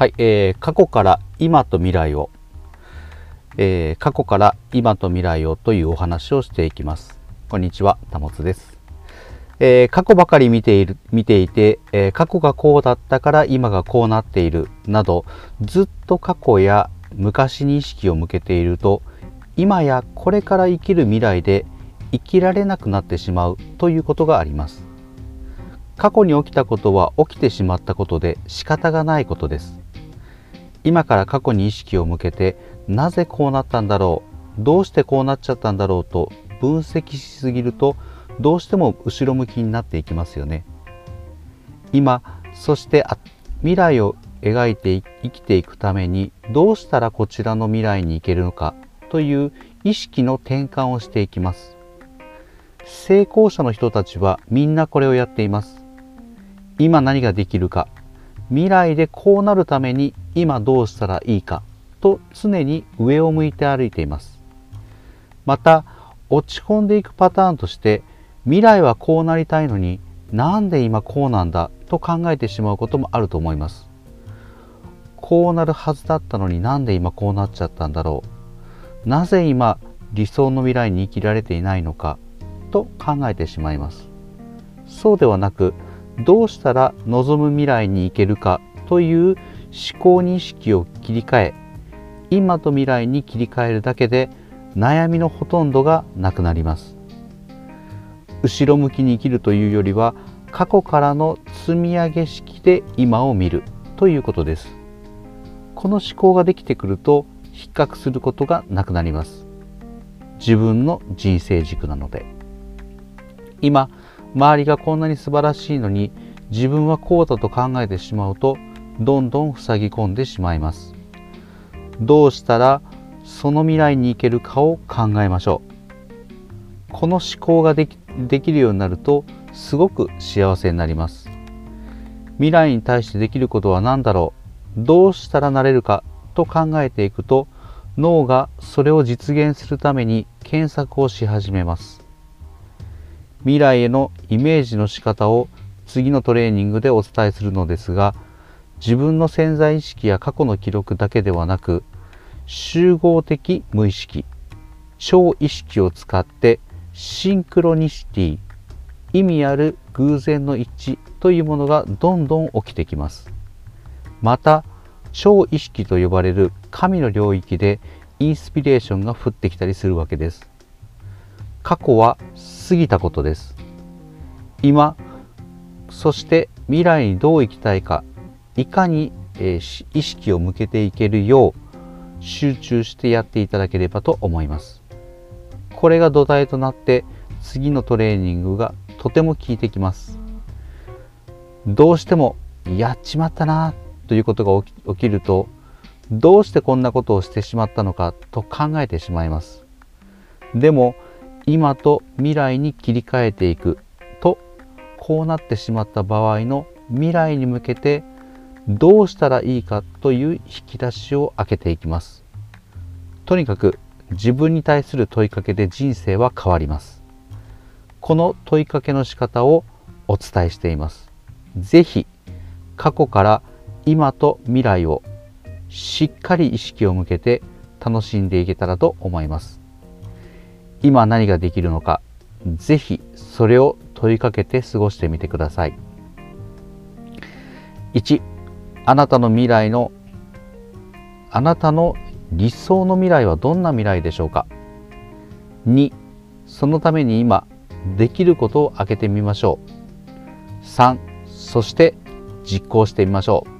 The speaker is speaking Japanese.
はい、えー、過去から今と未来を、えー、過去から今と未来をというお話をしていきます。こんにちは、たもつです。えー、過去ばかり見ている見ていて、えー、過去がこうだったから今がこうなっているなどずっと過去や昔に意識を向けていると今やこれから生きる未来で生きられなくなってしまうということがあります過去に起きたことは起きてしまったことで仕方がないことです今から過去に意識を向けてなぜこうなったんだろうどうしてこうなっちゃったんだろうと分析しすぎるとどうしても後ろ向きになっていきますよね。今そして未来を描いて生きていくためにどうしたらこちらの未来に行けるのかという意識の転換をしていきます。成功者の人たちはみんなこれをやっています。今何ができるか。未来でこうなるために今どうしたらいいかと常に上を向いて歩いています。また落ち込んでいくパターンとして未来はこうなりたいのになんで今こうなんだ？と考えてしまうこともあると思います。こうなるはずだったのになんで今こうなっちゃったんだろう？なぜ今理想の未来に生きられていないのか？と考えてしまいます。そうではなくどうしたら望む未来に行けるかという思考認識を切り替え今と未来に切り替えるだけで悩みのほとんどがなくなります。後ろ向きに生きるというよりは過去からの積み上げ式で今を見るということです。この思考ができてくると比較することがなくなります。自分の人生軸なので。今周りがこんなに素晴らしいのに自分はこうだと考えてしまうとどんどん塞ぎ込んでしまいます。どうしたらその未来に行けるかを考えましょう。この思考ができできるようになるとすごく幸せになります。未来に対してできることは何だろう。どうしたらなれるかと考えていくと脳がそれを実現するために検索をし始めます。未来へのイメージの仕方を次のトレーニングでお伝えするのですが自分の潜在意識や過去の記録だけではなく集合的無意識超意識を使ってシンクロニシティ意味ある偶然の一致というものがどんどん起きてきます。また超意識と呼ばれる神の領域でインスピレーションが降ってきたりするわけです。過去は過ぎたことです。今そして未来にどう生きたいかいかに、えー、意識を向けていけるよう集中してやっていただければと思います。これが土台となって次のトレーニングがとても効いてきます。どうしてもやっちまったなということが起きるとどうしてこんなことをしてしまったのかと考えてしまいます。でも今と未来に切り替えていくとこうなってしまった場合の未来に向けてどうしたらいいかという引き出しを開けていきます。とにかく自分に対する問いかけで人生は変わります。この問いかけの仕方をお伝えしています。是非過去から今と未来をしっかり意識を向けて楽しんでいけたらと思います。今何ができるのかぜひそれを問いかけて過ごしてみてください。1あなたの未来のあなたの理想の未来はどんな未来でしょうか？2そのために今できることを挙げてみましょう。3そして実行してみましょう。